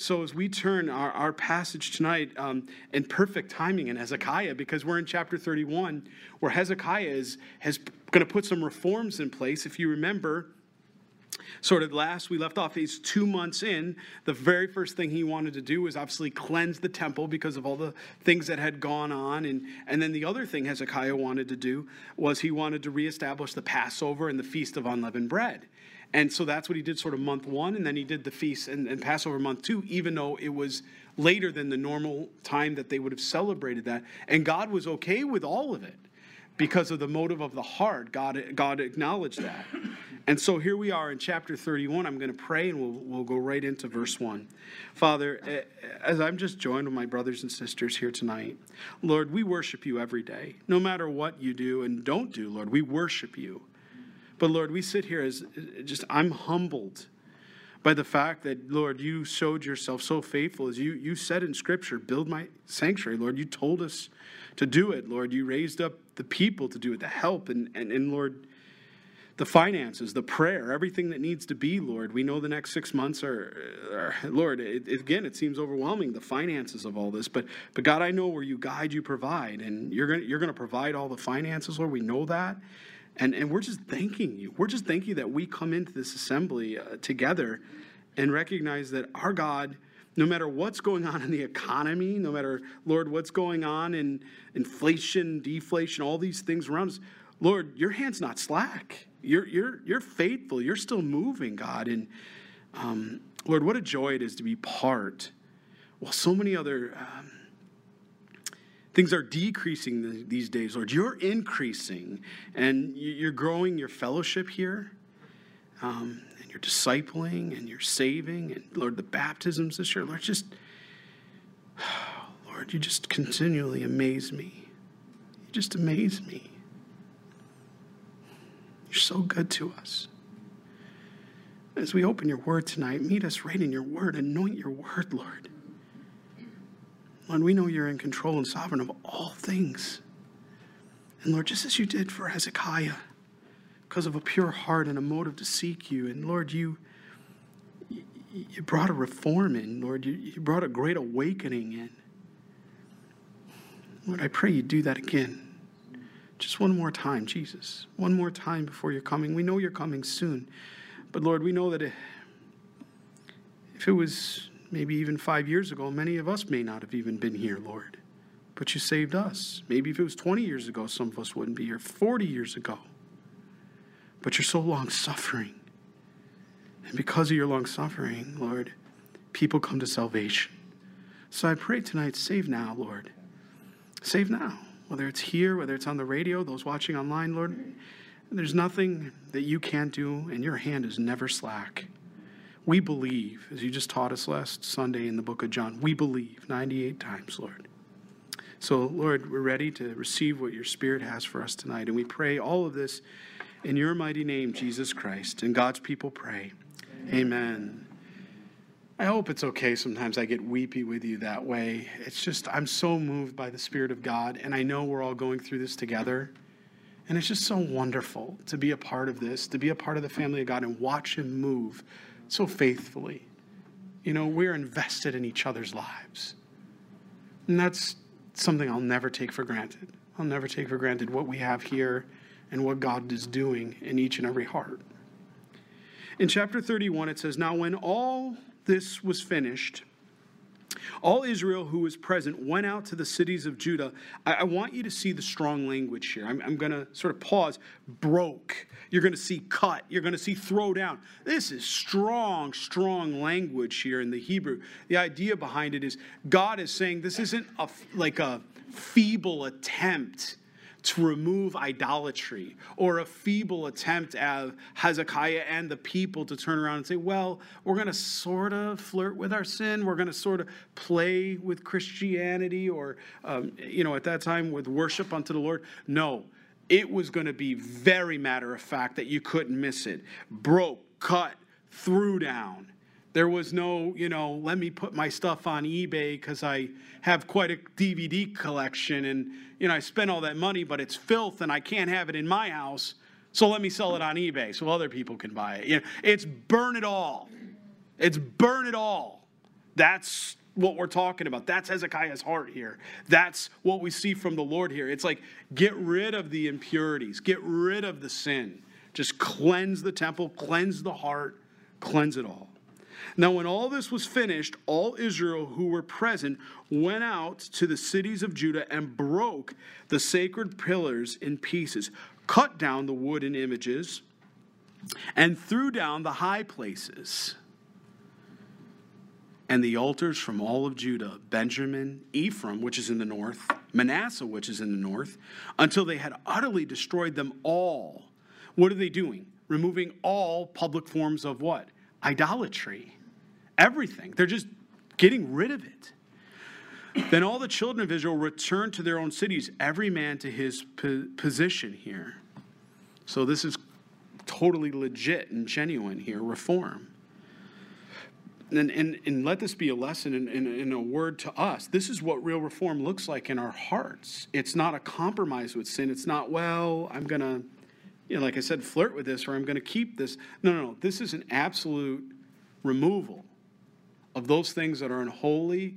So, as we turn our, our passage tonight um, in perfect timing in Hezekiah, because we're in chapter 31, where Hezekiah is has going to put some reforms in place. If you remember, sort of last we left off, he's two months in. The very first thing he wanted to do was obviously cleanse the temple because of all the things that had gone on. And, and then the other thing Hezekiah wanted to do was he wanted to reestablish the Passover and the Feast of Unleavened Bread. And so that's what he did sort of month one, and then he did the feast and, and, Passover month two, even though it was later than the normal time that they would have celebrated that. And God was okay with all of it because of the motive of the heart. God, God acknowledged that. And so here we are in chapter 31. I'm going to pray and we'll, we'll go right into verse 1. Father, as I'm just joined with my brothers and sisters here tonight, Lord, we worship you every day. No matter what you do and don't do, Lord, we worship you. But Lord, we sit here as just, I'm humbled by the fact that, Lord, you showed yourself so faithful as you, you said in Scripture, build my sanctuary. Lord, you told us to do it. Lord, you raised up the people to do it, the help, and, and, and Lord, the finances, the prayer, everything that needs to be, Lord. We know the next six months are, are Lord, it, again, it seems overwhelming, the finances of all this. But, but God, I know where you guide, you provide, and you're going you're going to provide all the finances, Lord. We know that. And, and we're just thanking you. We're just thanking you that we come into this assembly uh, together and recognize that our God, no matter what's going on in the economy, no matter, Lord, what's going on in inflation, deflation, all these things around us, Lord, your hand's not slack. You're, you're, you're faithful. You're still moving, God. And um, Lord, what a joy it is to be part. Well, so many other um, Things are decreasing these days, Lord. You're increasing and you're growing your fellowship here. Um, and you're discipling and you're saving. And Lord, the baptisms this year, Lord, just, Lord, you just continually amaze me. You just amaze me. You're so good to us. As we open your word tonight, meet us right in your word. Anoint your word, Lord. Lord, we know you're in control and sovereign of all things. And Lord, just as you did for Hezekiah, because of a pure heart and a motive to seek you, and Lord, you you brought a reform in, Lord. You, you brought a great awakening in. Lord, I pray you do that again. Just one more time, Jesus. One more time before you're coming. We know you're coming soon. But Lord, we know that if it was maybe even five years ago, many of us may not have even been here, Lord. But you saved us. Maybe if it was 20 years ago, some of us wouldn't be here, 40 years ago. But you're so long suffering. And because of your long suffering, Lord, people come to salvation. So I pray tonight, save now, Lord. Save now. Whether it's here, whether it's on the radio, those watching online, Lord, there's nothing that you can't do, and your hand is never slack. We believe, as you just taught us last Sunday in the book of John, we believe 98 times, Lord. So, Lord, we're ready to receive what your Spirit has for us tonight. And we pray all of this in your mighty name, Jesus Christ. And God's people pray. Amen. Amen. I hope it's okay. Sometimes I get weepy with you that way. It's just, I'm so moved by the Spirit of God. And I know we're all going through this together. And it's just so wonderful to be a part of this, to be a part of the family of God and watch Him move so faithfully. You know, we're invested in each other's lives. And that's something I'll never take for granted. I'll never take for granted what we have here and what God is doing in each and every heart. In chapter 31, it says, Now when all this was finished, all Israel who was present went out to the cities of Judah. I, I want you to see the strong language here. I'm, I'm going to sort of pause. Broke. You're going to see cut. You're going to see throw down. This is strong, strong language here in the Hebrew. The idea behind it is God is saying this isn't a, like a feeble attempt to remove idolatry or a feeble attempt of Hezekiah and the people to turn around and say, well, we're going to sort of flirt with our sin. We're going to sort of play with Christianity or, um, you know, at that time with worship unto the Lord. No, it was going to be very matter of fact that you couldn't miss it. Broke, cut, threw down. There was no, you know, let me put my stuff on eBay because I have quite a DVD collection and, you know, I spent all that money, but it's filth and I can't have it in my house. So let me sell it on eBay so other people can buy it. You know, it's burn it all. It's burn it all. That's what we're talking about. That's Hezekiah's heart here. That's what we see from the Lord here. It's like get rid of the impurities, get rid of the sin. Just cleanse the temple, cleanse the heart, cleanse it all. Now, when all this was finished, all Israel who were present went out to the cities of Judah and broke the sacred pillars in pieces, cut down the wooden images, and threw down the high places and the altars from all of Judah, Benjamin, Ephraim, which is in the north, Manasseh, which is in the north, until they had utterly destroyed them all. What are they doing? Removing all public forms of what? Idolatry. Everything. They're just getting rid of it. Then all the children of Israel returned to their own cities, every man to his position here. So this is totally legit and genuine here, reform. And, and, and let this be a lesson and, and, and a word to us. This is what real reform looks like in our hearts. It's not a compromise with sin. It's not, well, I'm going to, you know, like I said, flirt with this or I'm going to keep this. No, no, no. This is an absolute removal of those things that are unholy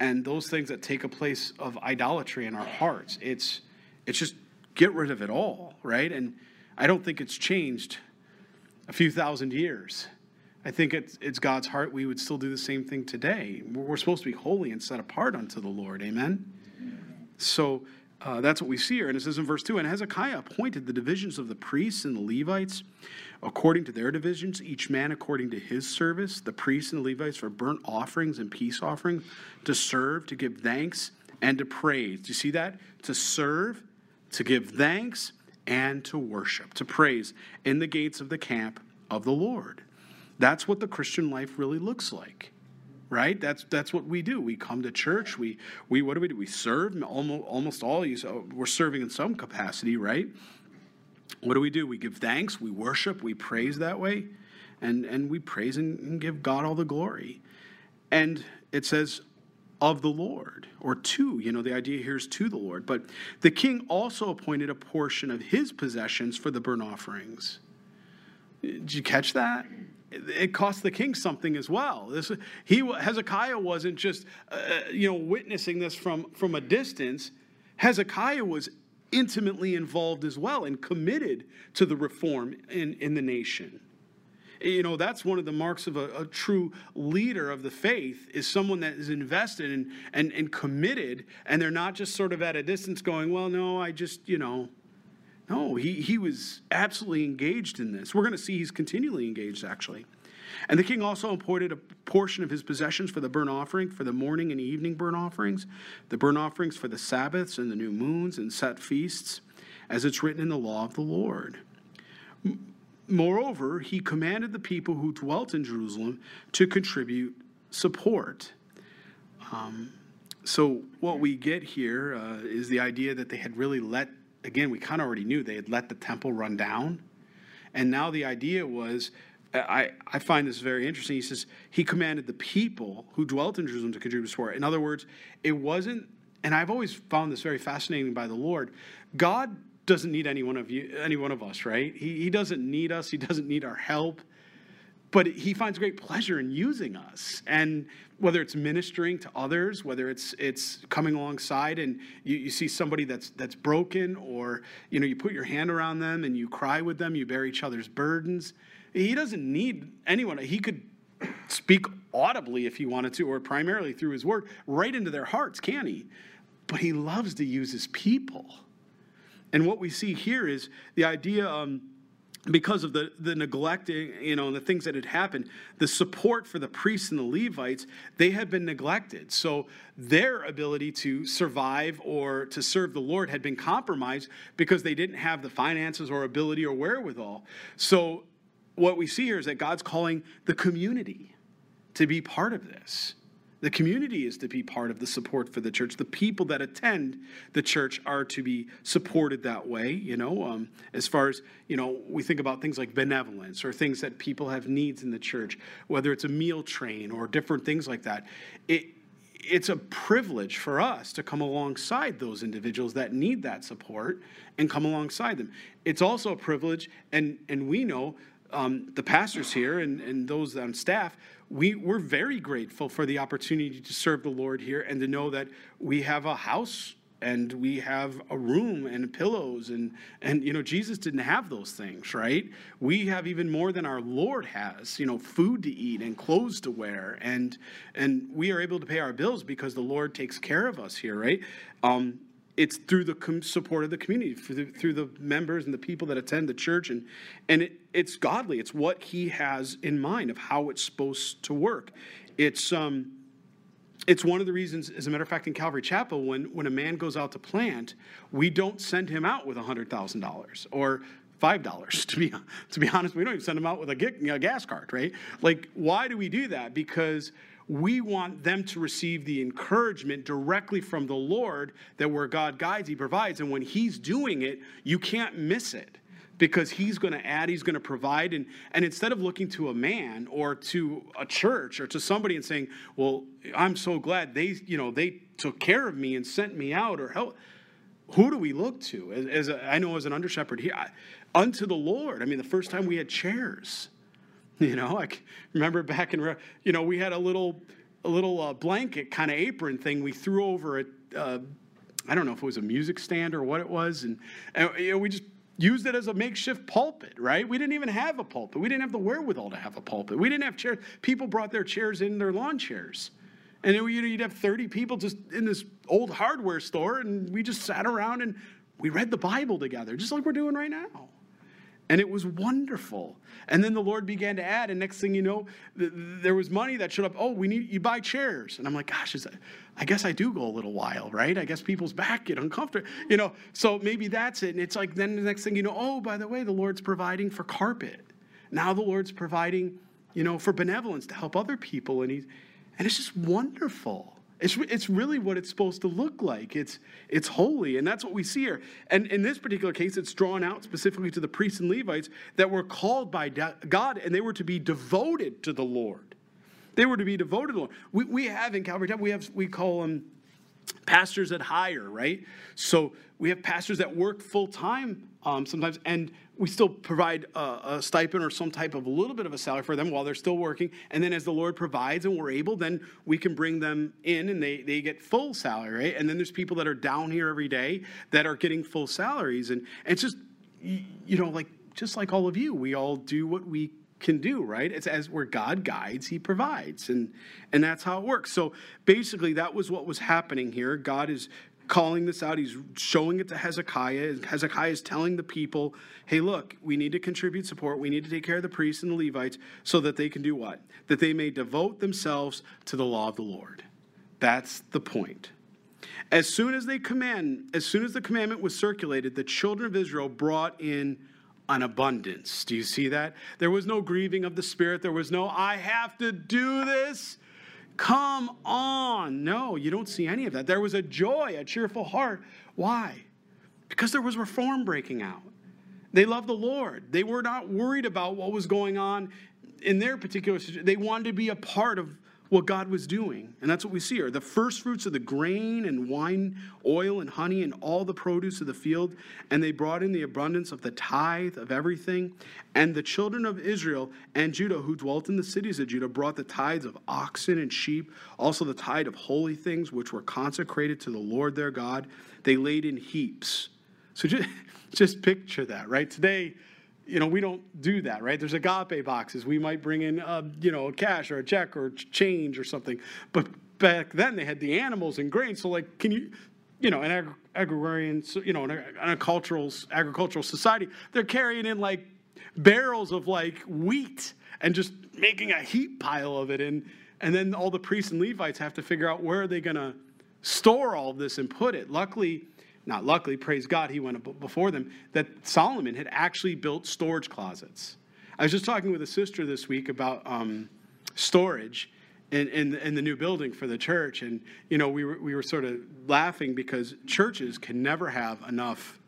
and those things that take a place of idolatry in our hearts. It's, it's just get rid of it all, right? And I don't think it's changed a few thousand years. I think it's, it's God's heart. We would still do the same thing today. We're supposed to be holy and set apart unto the Lord. Amen? So uh, that's what we see here. And it says in verse 2 And Hezekiah appointed the divisions of the priests and the Levites according to their divisions, each man according to his service, the priests and the Levites for burnt offerings and peace offerings, to serve, to give thanks, and to praise. Do you see that? To serve, to give thanks, and to worship, to praise in the gates of the camp of the Lord. That's what the Christian life really looks like. Right? That's that's what we do. We come to church. We we what do we do? We serve. Almost almost all of you so we're serving in some capacity, right? What do we do? We give thanks, we worship, we praise that way, and and we praise and, and give God all the glory. And it says of the Lord, or to, you know, the idea here is to the Lord. But the king also appointed a portion of his possessions for the burnt offerings. Did you catch that? It cost the king something as well. This, he, Hezekiah wasn't just, uh, you know, witnessing this from, from a distance. Hezekiah was intimately involved as well and committed to the reform in, in the nation. You know, that's one of the marks of a, a true leader of the faith is someone that is invested and, and committed, and they're not just sort of at a distance going, well, no, I just, you know, no, he, he was absolutely engaged in this. We're going to see he's continually engaged, actually. And the king also appointed a portion of his possessions for the burnt offering, for the morning and evening burnt offerings, the burnt offerings for the Sabbaths and the new moons and set feasts, as it's written in the law of the Lord. Moreover, he commanded the people who dwelt in Jerusalem to contribute support. Um, so, what we get here uh, is the idea that they had really let again, we kind of already knew they had let the temple run down. And now the idea was, uh, I, I find this very interesting. He says, He commanded the people who dwelt in Jerusalem to contribute support. In other words, it wasn't, and I've always found this very fascinating by the Lord. God doesn't need any one of you, any one of us, right? He, he doesn't need us, He doesn't need our help but he finds great pleasure in using us. And whether it's ministering to others whether it's it's coming alongside and you, you see somebody that's that's broken or you know you put your hand around them and you cry with them you bear each other's burdens he doesn't need anyone. He could speak audibly if he wanted to or primarily through his word right into their hearts can he? But he loves to use his people. And what we see here is the idea um, because of the, the neglecting, you know, and the things that had happened, the support for the priests and the Levites, they had been neglected. So their ability to survive or to serve the Lord had been compromised because they didn't have the finances or ability or wherewithal. So what we see here is that God's calling the community to be part of this. The community is to be part of the support for the church. The people that attend the church are to be supported that way, you know, um, as far as, you know, we think about things like benevolence or things that people have needs in the church, whether it's a meal train or different things like that. It, it's a privilege for us to come alongside those individuals that need that support and come alongside them. It's also a privilege, and, and we know um, the pastors here and, and those on staff, we, we're very grateful for the opportunity to serve the Lord here and to know that we have a house and we have a room and pillows and and you know Jesus didn't have those things, right? We have even more than our Lord has, you know, food to eat and clothes to wear and and we are able to pay our bills because the Lord takes care of us here, right? Um, it's through the support of the community, through the, members and the people that attend the church, and and it, it's godly. It's what He has in mind of how it's supposed to work. It's um, it's one of the reasons, as a matter of fact, in Calvary Chapel, when when a man goes out to plant, we don't send him out with hundred thousand dollars or five dollars. To be to be honest, we don't even send him out with a, a gas cart, right? Like, why do we do that? Because we want them to receive the encouragement directly from the Lord that where God guides, He provides. And when He's doing it, you can't miss it because He's going to add, He's going to provide. And, and instead of looking to a man or to a church or to somebody and saying, Well, I'm so glad they, you know, they took care of me and sent me out or. Who do we look to? As, as a, I know as an under shepherd here, I, unto the Lord. I mean, the first time we had chairs You know, I remember back in, you know, we had a little, a little uh, blanket kind of apron thing we threw over it. Uh, I don't know if it was a music stand or what it was, and, and you know, we just used it as a makeshift pulpit, right? We didn't even have a pulpit. We didn't have the wherewithal to have a pulpit. We didn't have chairs. People brought their chairs in their lawn chairs. And then you'd have 30 people just in this old hardware store, and we just sat around and we read the Bible together, just like we're doing right now. And it was wonderful. And then the Lord began to add, and next thing you know, th- there was money that showed up. Oh, we need you buy chairs, and I'm like, gosh, that, I guess I do go a little while, right? I guess people's back get uncomfortable, you know. So maybe that's it. And it's like then the next thing you know, oh, by the way, the Lord's providing for carpet. Now the Lord's providing, you know, for benevolence to help other people, and he's, and it's just wonderful. It's, it's really what it's supposed to look like. It's, it's holy, and that's what we see here. And in this particular case, it's drawn out specifically to the priests and Levites that were called by God, and they were to be devoted to the Lord. They were to be devoted to the Lord. We, we have in Calvary Town, we have we call them pastors that hire, right? So we have pastors that work full time um, sometimes, and we still provide a, a, stipend or some type of a little bit of a salary for them while they're still working. And then as the Lord provides and we're able, then we can bring them in and they, they get full salary, right? And then there's people that are down here every day that are getting full salaries. And, and it's just, you know, like, just like all of you, we all do what we can do, right? It's as where God guides, He provides, and and that's how it works. So basically, that was what was happening here. God is calling this out. He's showing it to Hezekiah. Hezekiah is telling the people, hey, look, we need to contribute support. We need to take care of the priests and the Levites so that they can do what? That they may devote themselves to the law of the Lord. That's the point. As soon as they command, as soon as the commandment was circulated, the children of Israel brought in an abundance. Do you see that? There was no grieving of the spirit. There was no, I have to do this. Come on. No, you don't see any of that. There was a joy, a cheerful heart. Why? Because there was reform breaking out. They loved the Lord. They were not worried about what was going on in their particular situation. They wanted to be a part of what God was doing. And that's what we see here. The first fruits of the grain and wine, oil and honey, and all the produce of the field. And they brought in the abundance of the tithe of everything. And the children of Israel and Judah, who dwelt in the cities of Judah, brought the tithes of oxen and sheep, also the tithe of holy things, which were consecrated to the Lord their God. They laid in heaps. So just, just picture that, right? Today, you know, we don't do that, right? There's agape boxes. We might bring in, uh, you know, cash or a check or change or something. But back then they had the animals and grain. So, like, can you, you know, an ag- agrarian, you know, an, an cultural, agricultural society, they're carrying in like barrels of like wheat and just making a heap pile of it. And, and then all the priests and Levites have to figure out where are they going to store all this and put it. Luckily, not luckily, praise God, he went before them, that Solomon had actually built storage closets. I was just talking with a sister this week about um, storage in, in, in, the new building for the church. And, you know, we were, we were sort of laughing because churches can never have enough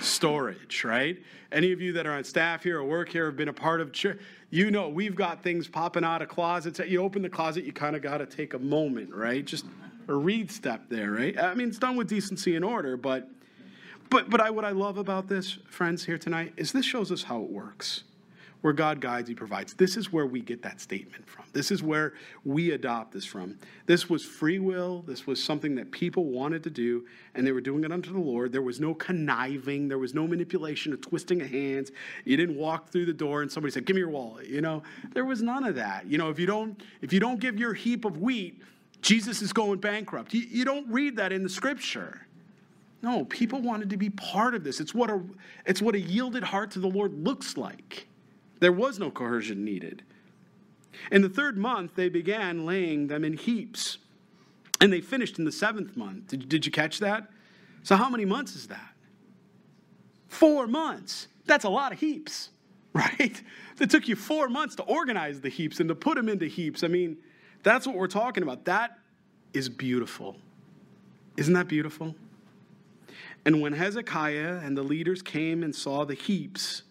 storage, right? Any of you that are on staff here or work here have been a part of church, you know we've got things popping out of closets. You open the closet, you kind of got to take a moment, right? Just a read step there, right? I mean, it's done with decency and order, but but but I what I love about this, friends, here tonight, is this shows us how it works. Where God guides, He provides. This is where we get that statement from. This is where we adopt this from. This was free will. This was something that people wanted to do, and they were doing it unto the Lord. There was no conniving. There was no manipulation of twisting of hands. You didn't walk through the door and somebody said, "Give me your wallet." You know, there was none of that. You know, if you don't if you don't give your heap of wheat, Jesus is going bankrupt. You, you don't read that in the Scripture. No, people wanted to be part of this. It's what a it's what a yielded heart to the Lord looks like. There was no coercion needed. In the third month, they began laying them in heaps. And they finished in the seventh month. Did, did you catch that? So, how many months is that? Four months. That's a lot of heaps, right? It took you four months to organize the heaps and to put them into heaps. I mean, that's what we're talking about. That is beautiful. Isn't that beautiful? And when Hezekiah and the leaders came and saw the heaps,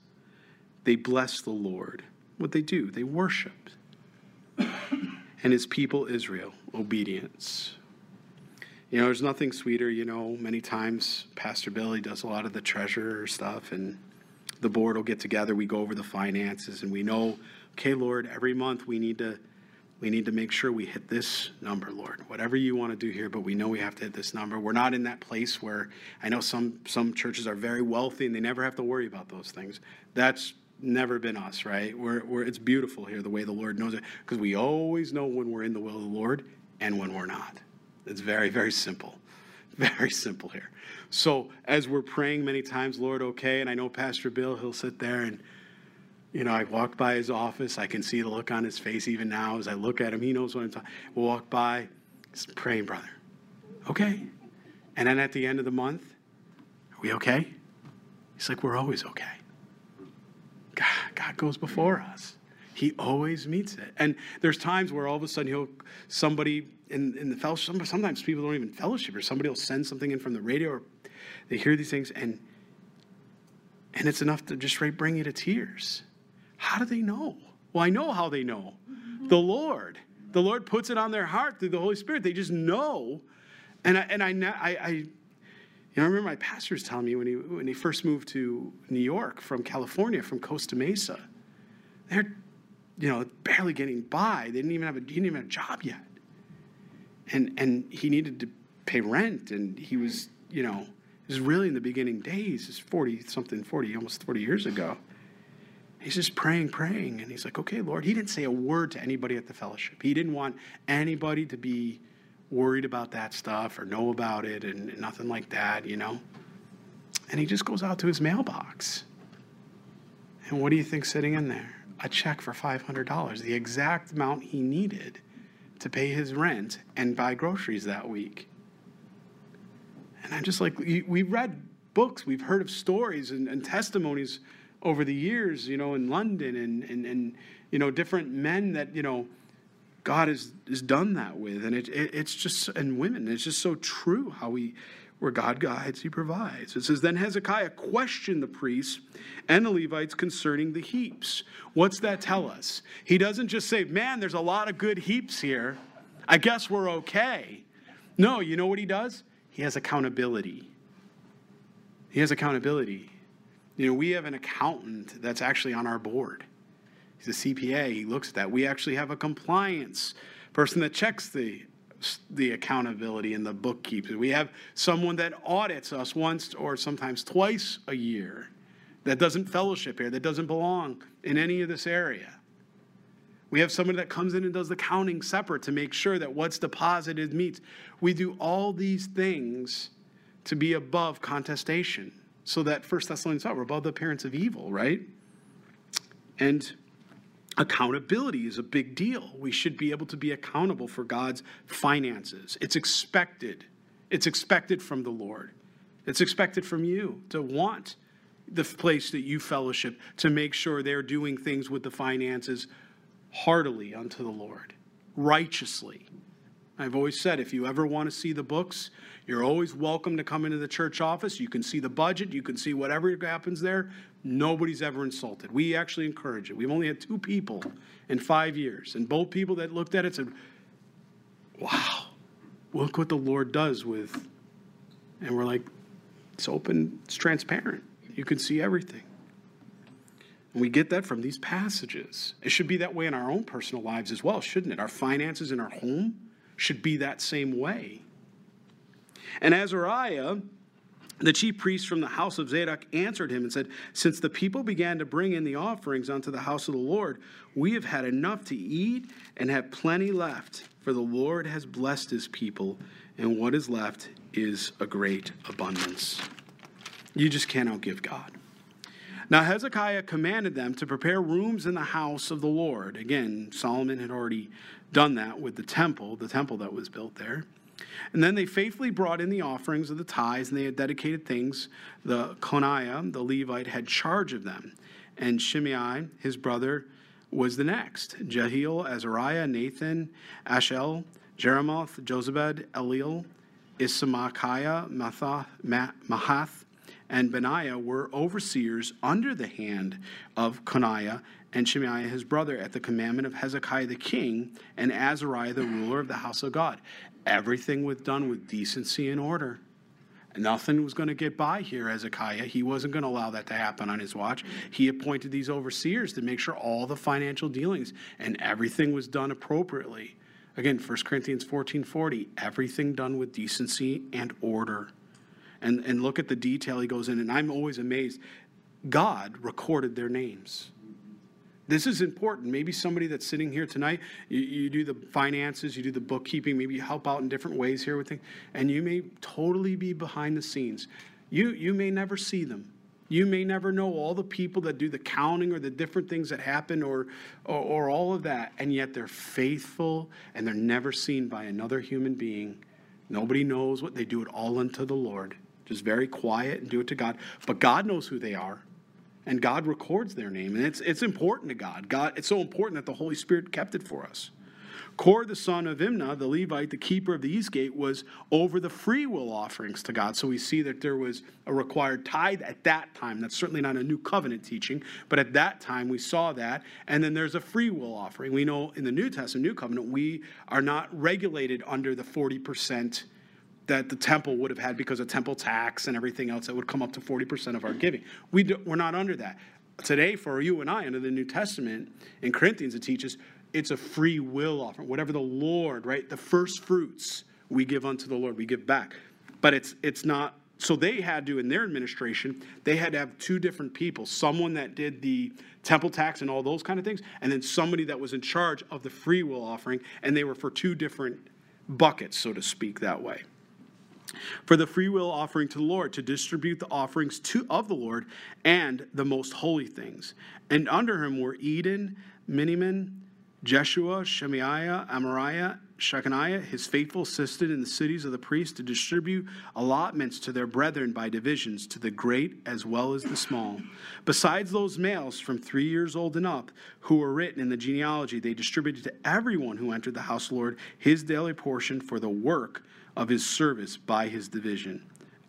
they blessed the Lord. What they do, they worshiped. and his people Israel, obedience. You know, there's nothing sweeter, you know, many times Pastor Billy does a lot of the treasurer stuff and the board will get together, we go over the finances and we know, okay, Lord, every month we need to we need to make sure we hit this number, Lord. Whatever you want to do here, but we know we have to hit this number. We're not in that place where I know some some churches are very wealthy and they never have to worry about those things. That's never been us, right? We're, we're, it's beautiful here the way the Lord knows it because we always know when we're in the will of the Lord and when we're not. It's very, very simple. Very simple here. So as we're praying many times, Lord, okay, and I know Pastor Bill, he'll sit there and, you know, I walk by his office. I can see the look on his face even now as I look at him. He knows what I'm talking. We'll walk by, he's praying, brother. Okay. And then at the end of the month, are we okay? He's like, we're always okay. God, God goes before us. He always meets it. And there's times where all of a sudden he'll somebody in, in the fellowship, sometimes people don't even fellowship, or somebody will send something in from the radio, or they hear these things, and and it's enough to just right bring you to tears. How do they know? Well, I know how they know. The Lord. The Lord puts it on their heart through the Holy Spirit. They just know. And I, and I, I, I you know, I remember my pastor was telling me when he, when he first moved to New York from California, from Costa Mesa, they're, you know, barely getting by. They didn't even have a, he didn't even have a job yet. And, and he needed to pay rent. And he was, you know, it was really in the beginning days, it's 40 something, 40, almost 40 years ago. He's just praying, praying. And he's like, okay, Lord. He didn't say a word to anybody at the fellowship. He didn't want anybody to be worried about that stuff or know about it and nothing like that, you know? And he just goes out to his mailbox. And what do you think sitting in there? A check for $500, the exact amount he needed to pay his rent and buy groceries that week. And I'm just like, we've read books, we've heard of stories and, and testimonies over the years, you know, in London and, and, and, you know, different men that, you know, God has, has done that with. And it, it, it's just, and women, it's just so true how we, where God guides, he provides. It says, Then Hezekiah questioned the priests and the Levites concerning the heaps. What's that tell us? He doesn't just say, Man, there's a lot of good heaps here. I guess we're okay. No, you know what he does? He has accountability. He has accountability. You know, we have an accountant that's actually on our board. He's a CPA. He looks at that. We actually have a compliance person that checks the the accountability and the bookkeeping. We have someone that audits us once or sometimes twice a year that doesn't fellowship here, that doesn't belong in any of this area. We have somebody that comes in and does the counting separate to make sure that what's deposited meets. We do all these things to be above contestation so that First Thessalonians 5, we're above the appearance of evil, right? And accountability is a big deal. We should be able to be accountable for God's finances. It's expected. It's expected from the Lord. It's expected from you to want the place that you fellowship to make sure they're doing things with the finances heartily unto the Lord, righteously. I've always said if you ever want to see the books, you're always welcome to come into the church office. You can see the budget, you can see whatever happens there. Nobody's ever insulted. We actually encourage it. We've only had two people in five years, and both people that looked at it said, Wow, look what the Lord does with. And we're like, It's open, it's transparent. You can see everything. And we get that from these passages. It should be that way in our own personal lives as well, shouldn't it? Our finances in our home should be that same way. And Azariah, the chief priest from the house of Zadok, answered him and said, Since the people began to bring in the offerings unto the house of the Lord, we have had enough to eat and have plenty left, for the Lord has blessed his people, and what is left is a great abundance. You just can't outgive God. Now Hezekiah commanded them to prepare rooms in the house of the Lord. Again, Solomon had already done that with the temple, the temple that was built there. And then they faithfully brought in the offerings of the tithes, and they had dedicated things. The Coniah, the Levite, had charge of them. And Shimei, his brother, was the next. Jehiel, Azariah, Nahath, Asahel, Jerimoth, Jozabad, Eliel, Ismachiah, Mahath, and Benaiah were overseers under the hand of Coniah and Shemaiah his brother at the commandment of Hezekiah the king and Azariah the ruler of the house of God. Everything was done with decency and order. Nothing was going to get by here, Hezekiah. He wasn't going to allow that to happen on his watch. He appointed these overseers to make sure all the financial dealings and everything was done appropriately. Again, 1 Corinthians 14 40, everything done with decency and order. And, and look at the detail he goes in, and I'm always amazed. God recorded their names. This is important. Maybe somebody that's sitting here tonight, you, you, do the finances, you do the bookkeeping, maybe you help out in different ways here with things, and you may totally be behind the scenes. You, you may never see them. You may never know all the people that do the counting or the different things that happen or, or, or all of that, and yet they're faithful and they're never seen by another human being. Nobody knows what they do it all unto the Lord. Just very quiet and do it to God. But God knows who they are and God records their name. And it's, it's important to God. God. It's so important that the Holy Spirit kept it for us. Kore, the son of Imnah, the Levite, the keeper of the east gate, was over the free will offerings to God. So we see that there was a required tithe at that time. That's certainly not a new covenant teaching, but at that time we saw that. And then there's a free will offering. We know in the New Testament, New Covenant, we are not regulated under the 40% that the temple would have had because of temple tax and everything else that would come up to 40% of our giving. We do, we're not under that. Today, for you and I, under the New Testament, in Corinthians, it teaches it's a free will offering. Whatever the Lord, right? The first fruits we give unto the Lord, we give back. But it's it's not so they had to in their administration they had to have two different people someone that did the temple tax and all those kind of things and then somebody that was in charge of the free will offering and they were for two different buckets so to speak that way for the free will offering to the Lord, to distribute the offerings to, of the Lord and the most holy things. And under him were Eden, Miniamin, Jeshua, Shemaiah, Amariah, Shechaniah, his faithful assistant in the cities of the priests to distribute allotments to their brethren by divisions, to the great as well as the small. Besides those males from three years old and up who were written in the genealogy, they distributed to everyone who entered the house of the Lord his daily portion for the work of his service by his division.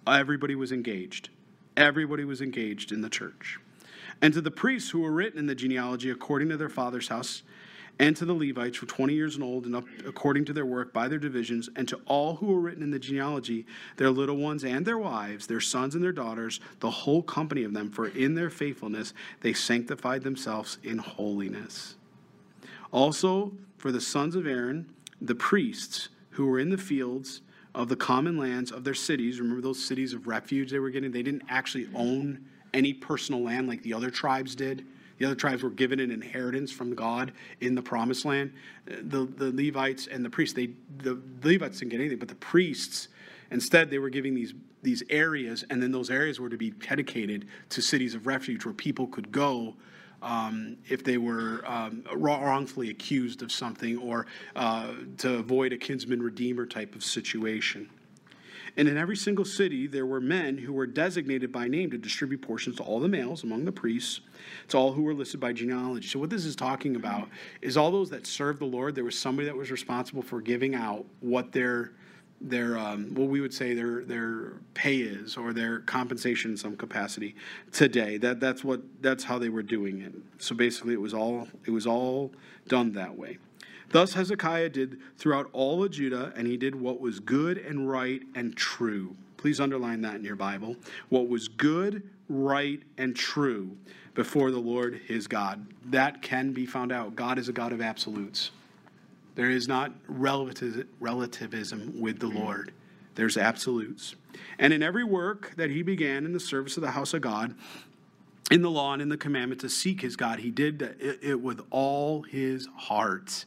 Everybody was engaged. Everybody was engaged in the church. And to the priests who were written in the genealogy according to their father's house, and to the Levites were 20 years and old and up according to their work by their divisions, and to all who were written in the genealogy, their little ones and their wives, their sons and their daughters, the whole company of them, for in their faithfulness they sanctified themselves in holiness. Also, for the sons of Aaron, the priests who were in the fields, of the common lands of their cities. Remember those cities of refuge they were getting? They didn't actually own any personal land like the other tribes did. The other tribes were given an inheritance from God in the promised land. The, the Levites and the priests, they, the Levites didn't get anything, but the priests, instead, they were giving these, these areas, and then those areas were to be dedicated to cities of refuge where people could go um, if they were um, wrongfully accused of something or uh, to avoid a kinsman redeemer type of situation. And in every single city, there were men who were designated by name to distribute portions to all the males among the priests, to all who were listed by genealogy. So, what this is talking about is all those that served the Lord, there was somebody that was responsible for giving out what their their um, what we would say their their pay is or their compensation in some capacity today. That that's what that's how they were doing it. So basically, it was all it was all done that way. Thus Hezekiah did throughout all of Judah, and he did what was good and right and true. Please underline that in your Bible. What was good, right, and true before the Lord his God. That can be found out. God is a God of absolutes. There is not relativism with the Lord, there's absolutes. And in every work that he began in the service of the house of God, in the law and in the commandment to seek his God, he did it with all his heart.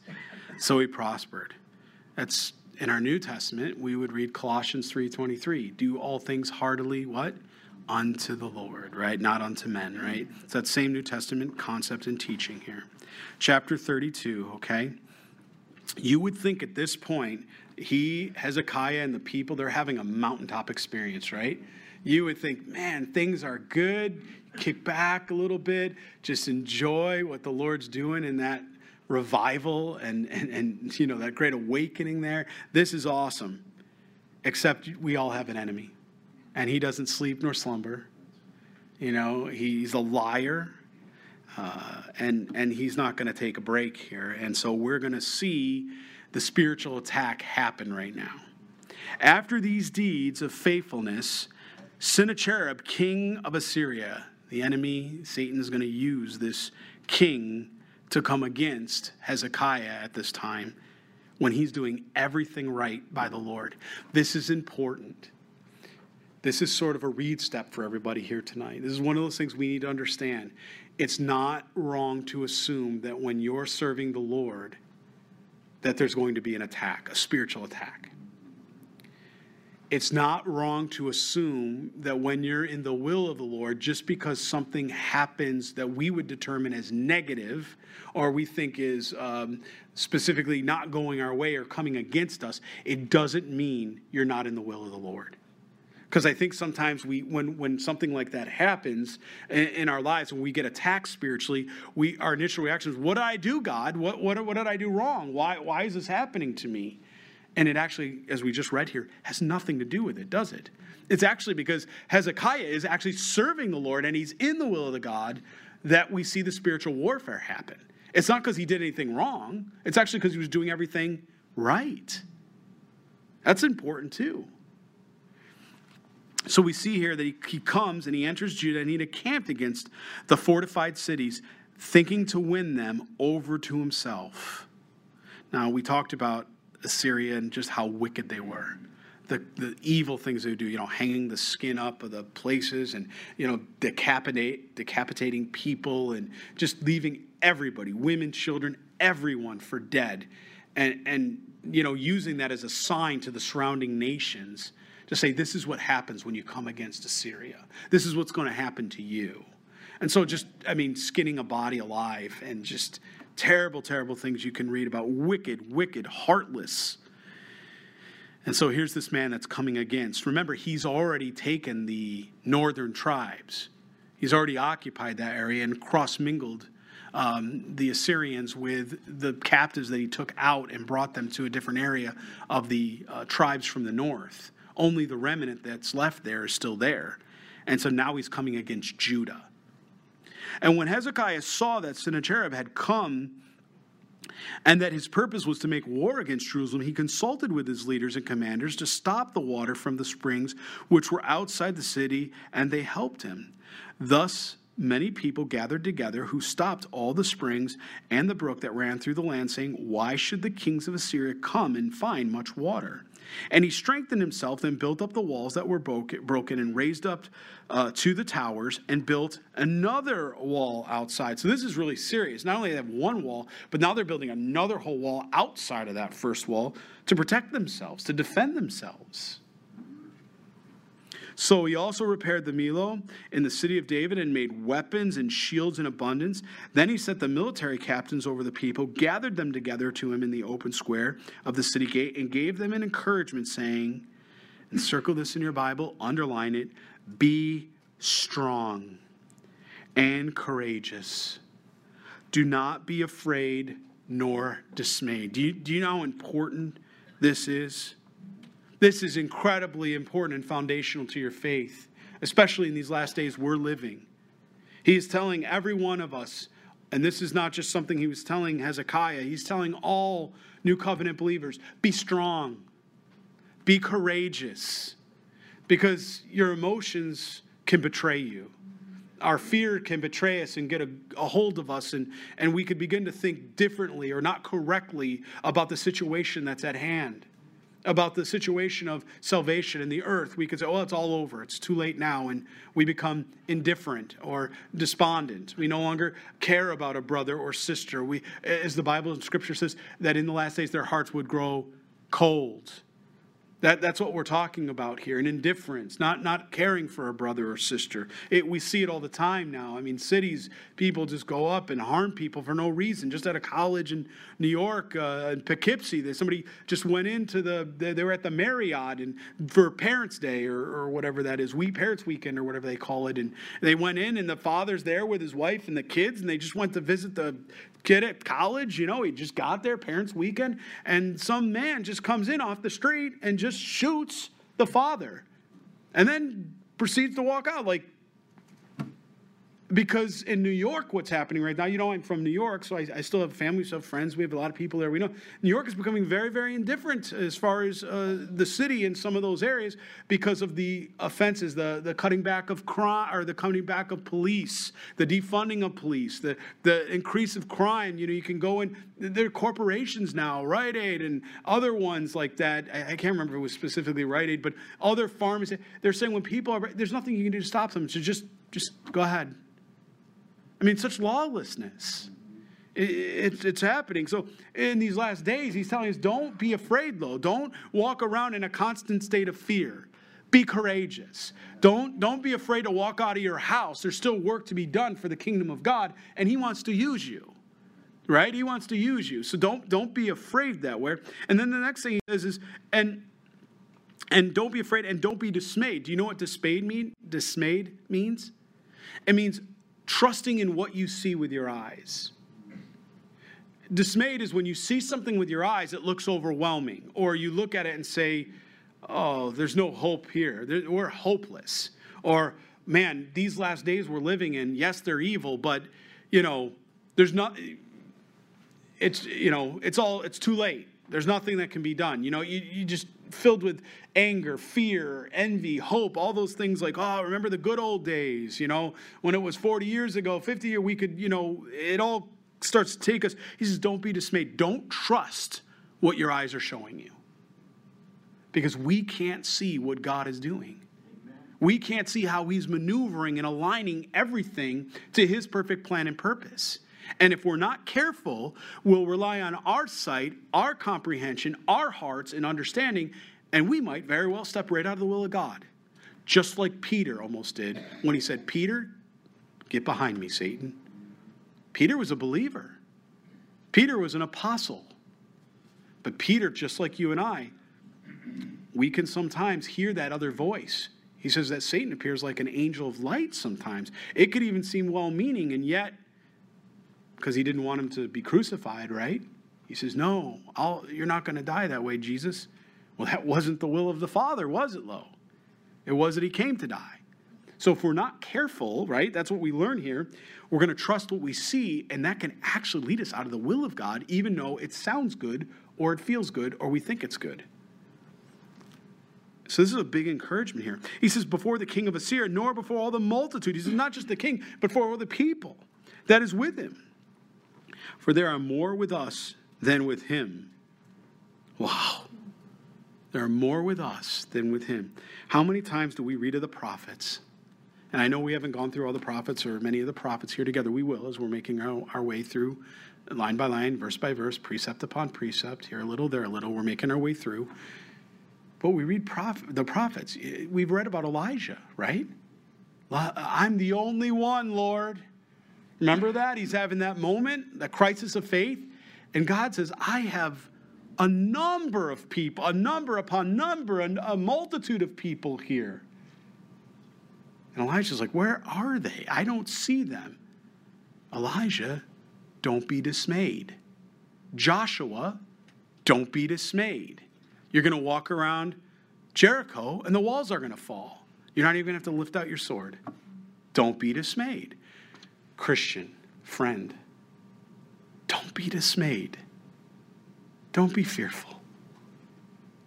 So he prospered. That's in our New Testament, we would read Colossians 3:23, do all things heartily what? unto the Lord, right? Not unto men, right? It's that same New Testament concept and teaching here. Chapter 32, okay? You would think at this point, he, Hezekiah, and the people, they're having a mountaintop experience, right? You would think, man, things are good. Kick back a little bit, just enjoy what the Lord's doing in that revival and, and, and you know that great awakening there. This is awesome. Except we all have an enemy and he doesn't sleep nor slumber. You know, he's a liar, uh, and and he's not going to take a break here. And so we're going to see the spiritual attack happen right now. After these deeds of faithfulness, Sennacherib, king of Assyria, the enemy, Satan is going to use this king to come against Hezekiah at this time when he's doing everything right by the Lord. This is important. This is sort of a read step for everybody here tonight. This is one of those things we need to understand. It's not wrong to assume that when you're serving the Lord, that there's going to be an attack, a spiritual attack. It's not wrong to assume that when you're in the will of the Lord, just because something happens that we would determine as negative or we think is um, specifically not going our way or coming against us, it doesn't mean you're not in the will of the Lord because I think sometimes we, when when something like that happens in, in, our lives, when we get attacked spiritually, we our initial reaction is, "What did I do, God? What what what did I do wrong? Why why is this happening to me?" And it actually, as we just read here, has nothing to do with it, does it? It's actually because Hezekiah is actually serving the Lord and he's in the will of the God that we see the spiritual warfare happen. It's not because he did anything wrong. It's actually because he was doing everything right. That's important too. So we see here that he, he comes and he enters Judah and he encamped against the fortified cities, thinking to win them over to himself. Now, we talked about Assyria and just how wicked they were. The, the evil things they would do, you know, hanging the skin up of the places and, you know, decapitate, decapitating people and just leaving everybody, women, children, everyone for dead. And, and, you know, using that as a sign to the surrounding nations to say, this is what happens when you come against Assyria. This is what's going to happen to you. And so, just, I mean, skinning a body alive and just terrible, terrible things you can read about wicked, wicked, heartless. And so here's this man that's coming against. Remember, he's already taken the northern tribes, he's already occupied that area and cross mingled um, the Assyrians with the captives that he took out and brought them to a different area of the uh, tribes from the north only the remnant that's left there is still there. And so now he's coming against Judah. And when Hezekiah saw that Sennacherib had come and that his purpose was to make war against Jerusalem, he consulted with his leaders and commanders to stop the water from the springs which were outside the city, and they helped him. Thus, many people gathered together who stopped all the springs and the brook that ran through the land, saying, Why should the kings of Assyria come and find much water? And he strengthened himself and built up the walls that were broken and raised up uh, to the towers and built another wall outside. So this is really serious. Not only they have one wall, but now they're building another whole wall outside of that first wall to protect themselves, to defend themselves. So he also repaired the Millo in the city of David and made weapons and shields in abundance. Then he set the military captains over the people, gathered them together to him in the open square of the city gate, and gave them an encouragement, saying, and circle this in your Bible, underline it, be strong and courageous. Do not be afraid nor dismayed. Do you, do you know how important this is? This is incredibly important and foundational to your faith, especially in these last days we're living. He is telling every one of us, and this is not just something he was telling Hezekiah, he's telling all new covenant believers be strong, be courageous, because your emotions can betray you. our fear can betray us and get a, a, hold of us, and, and we could begin to think differently or not correctly about the situation that's at hand, about the situation of salvation in the earth. We could say, oh, it's all over. It's too late now. And we become indifferent or despondent. We no longer care about a brother or sister. We, as the Bible and Scripture says, that in the last days their hearts would grow cold that, that's what we're talking about here an indifference, not, not caring for a brother or sister. It, we see it all the time now. I mean, cities, people just go up and harm people for no reason. Just at a college in New York, uh, in Poughkeepsie, somebody just went into the, they, they were at the Marriott and for Parents' Day or, or whatever that is, We Parents Weekend or whatever they call it. And they went in, and the father's there with his wife and the kids, and they just went to visit the kid at college, you know, he just got there, parents' weekend, and some man just comes in off the street and just shoots the father and then proceeds to walk out. Like because in New York, what's happening right now, you know, I'm from New York, so I, I, still have family, still have friends. We have a lot of people there. We know New York is becoming very, very indifferent as far as uh, the city in some of those areas because of the offenses, the, the cutting back of crime, or the cutting back of police, the defunding of police, the, the increase of crime. You know, you can go in, there are corporations now, Rite Aid and other ones like that. I, I can't remember if it was specifically Rite Aid, but other pharmacies, they're saying when people are, there's nothing you can do to stop them, so just, just go ahead I mean, such lawlessness. It's, it's happening. So, in these last days, he's telling us don't be afraid, though. Don't walk around in a constant state of fear. Be courageous. Don't, don't be afraid to walk out of your house. There's still work to be done for the kingdom of God, and he wants to use you. Right? He wants to use you. So don't don't be afraid that way. And then the next thing he says is, and and don't be afraid and don't be dismayed. Do you know what dismayed mean? Dismayed means? It means trusting in what you see with your eyes. Dismayed is when you see something with your eyes, it looks overwhelming, or you look at it and say, Oh, there's no hope here. We're hopeless. Or, man, these last days we're living in, yes, they're evil, but, you know, there's not, it's, you know, it's all, it's too late. There's nothing that can be done. You know, you, you just filled with anger, fear, envy, hope, all those things like, oh, remember the good old days, you know, when it was 40 years ago, 50 years, we could, you know, it all starts to take us. He says, don't be dismayed. Don't trust what your eyes are showing you. Because we can't see what God is doing. We can't see how he's maneuvering and aligning everything to his perfect plan and purpose. And if we're not careful, we'll rely on our sight, our comprehension, our hearts, and understanding, and we might very well step right out of the will of God. Just like Peter almost did when he said, Peter, get behind me, Satan. Peter was a believer, Peter was an apostle. But Peter, just like you and I, we can sometimes hear that other voice. He says that Satan appears like an angel of light sometimes. It could even seem well meaning, and yet because he didn't want him to be crucified, right? He says, No, I'll, you're not going to die that way, Jesus. Well, that wasn't the will of the Father, was it, Lo? It was that he came to die. So if we're not careful, right, that's what we learn here, we're going to trust what we see, and that can actually lead us out of the will of God, even though it sounds good, or it feels good, or we think it's good. So this is a big encouragement here. He says, before the king of Assyria, nor before all the multitude. He says, not just the king, but for all the people that is with him. For there are more with us than with him. Wow. There are more with us than with him. How many times do we read of the prophets? And I know we haven't gone through all the prophets or many of the prophets here together. We will as we're making our, our way through line by line, verse by verse, precept upon precept, here a little, there a little. We're making our way through. But we read prophet, the prophets. We've read about Elijah, right? I'm the only one, Lord. Remember that? He's having that moment, that crisis of faith. And God says, I have a number of people, a number upon number, and a multitude of people here. And Elijah's like, Where are they? I don't see them. Elijah, don't be dismayed. Joshua, don't be dismayed. You're going to walk around Jericho and the walls are going to fall. You're not even going to have to lift out your sword. Don't be dismayed. Christian, friend, don't be dismayed. Don't be fearful.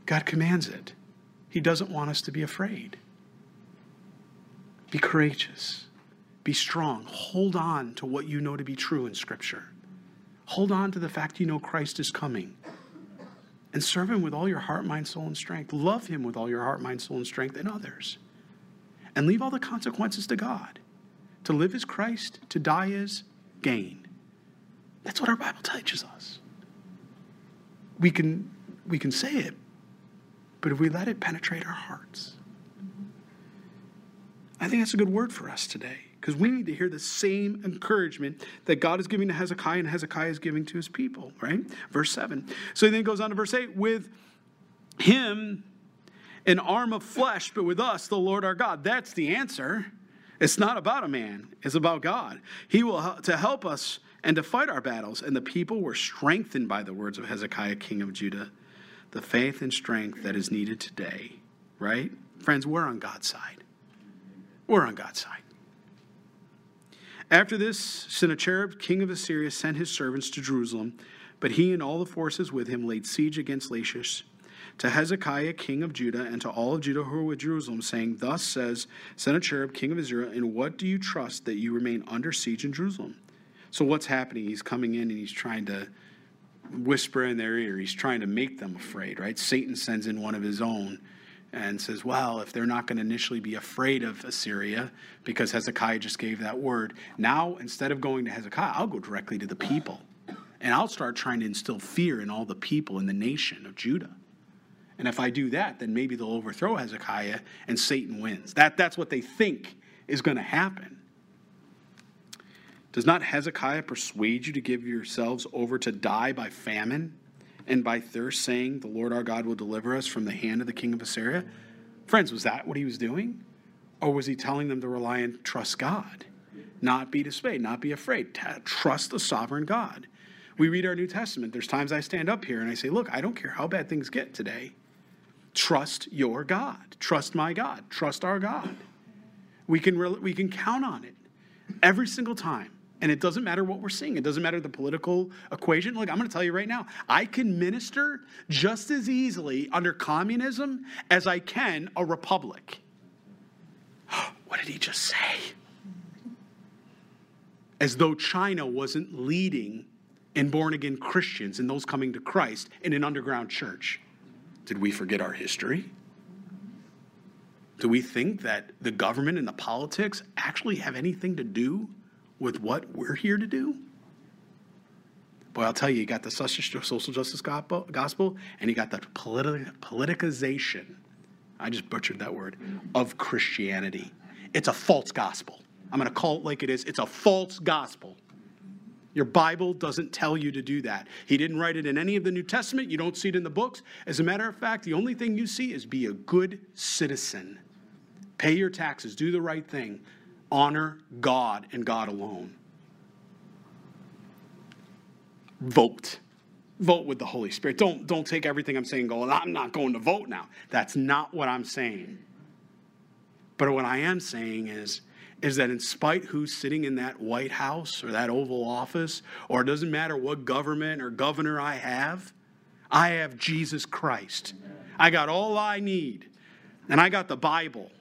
God commands it. He doesn't want us to be afraid. Be courageous. Be strong. Hold on to what you know to be true in Scripture. Hold on to the fact you know Christ is coming. And serve Him with all your heart, mind, soul, and strength. Love Him with all your heart, mind, soul, and strength and others. And leave all the consequences to God. To live is Christ, to die is gain. That's what our Bible teaches us. We can, we can say it, but if we let it penetrate our hearts, I think that's a good word for us today because we need to hear the same encouragement that God is giving to Hezekiah and Hezekiah is giving to his people, right? Verse 7. So he then it goes on to verse 8 with him an arm of flesh, but with us the Lord our God. That's the answer. It's not about a man, it's about God. He will help to help us and to fight our battles. And the people were strengthened by the words of Hezekiah, king of Judah. The faith and strength that is needed today, right? Friends, we're on God's side. We're on God's side. After this, Sennacherib, king of Assyria, sent his servants to Jerusalem, but he and all the forces with him laid siege against Lachish to Hezekiah, king of Judah, and to all of Judah who were with Jerusalem, saying, Thus says Sennacherib, king of Israel, in what do you trust that you remain under siege in Jerusalem? So what's happening? He's coming in and he's trying to whisper in their ear. He's trying to make them afraid, right? Satan sends in one of his own and says, Well, if they're not going to initially be afraid of Assyria, because Hezekiah just gave that word, now instead of going to Hezekiah, I'll go directly to the people. And I'll start trying to instill fear in all the people in the nation of Judah. And if I do that, then maybe they'll overthrow Hezekiah and Satan wins. That, that's what they think is going to happen. Does not Hezekiah persuade you to give yourselves over to die by famine and by thirst, saying, The Lord our God will deliver us from the hand of the king of Assyria? Friends, was that what he was doing? Or was he telling them to rely and trust God? Not be dismayed, not be afraid. Trust the sovereign God. We read our New Testament. There's times I stand up here and I say, Look, I don't care how bad things get today. Trust your God. Trust my God. Trust our God. We can, re- we can count on it every single time. And it doesn't matter what we're seeing. It doesn't matter the political equation. Look, I'm going to tell you right now, I can minister just as easily under communism as I can a republic. what did he just say? As though China wasn't leading in born again Christians and those coming to Christ in an underground church. Did we forget our history? Do we think that the government and the politics actually have anything to do with what we're here to do? Boy, I'll tell you, you got the social justice gospel, and you got the politi- politicization, I just butchered that word, of Christianity. It's a false gospel. I'm going to call it like it is. It's a false gospel. Your Bible doesn't tell you to do that. He didn't write it in any of the New Testament. You don't see it in the books. As a matter of fact, the only thing you see is be a good citizen. Pay your taxes, do the right thing, honor God and God alone. Vote. Vote with the Holy Spirit. Don't, don't take everything I'm saying go, I'm not going to vote now. That's not what I'm saying. But what I am saying is, is that in spite who's sitting in that White House or that Oval Office, or it doesn't matter what government or governor I have, I have Jesus Christ. I got all I need. And I got the Bible.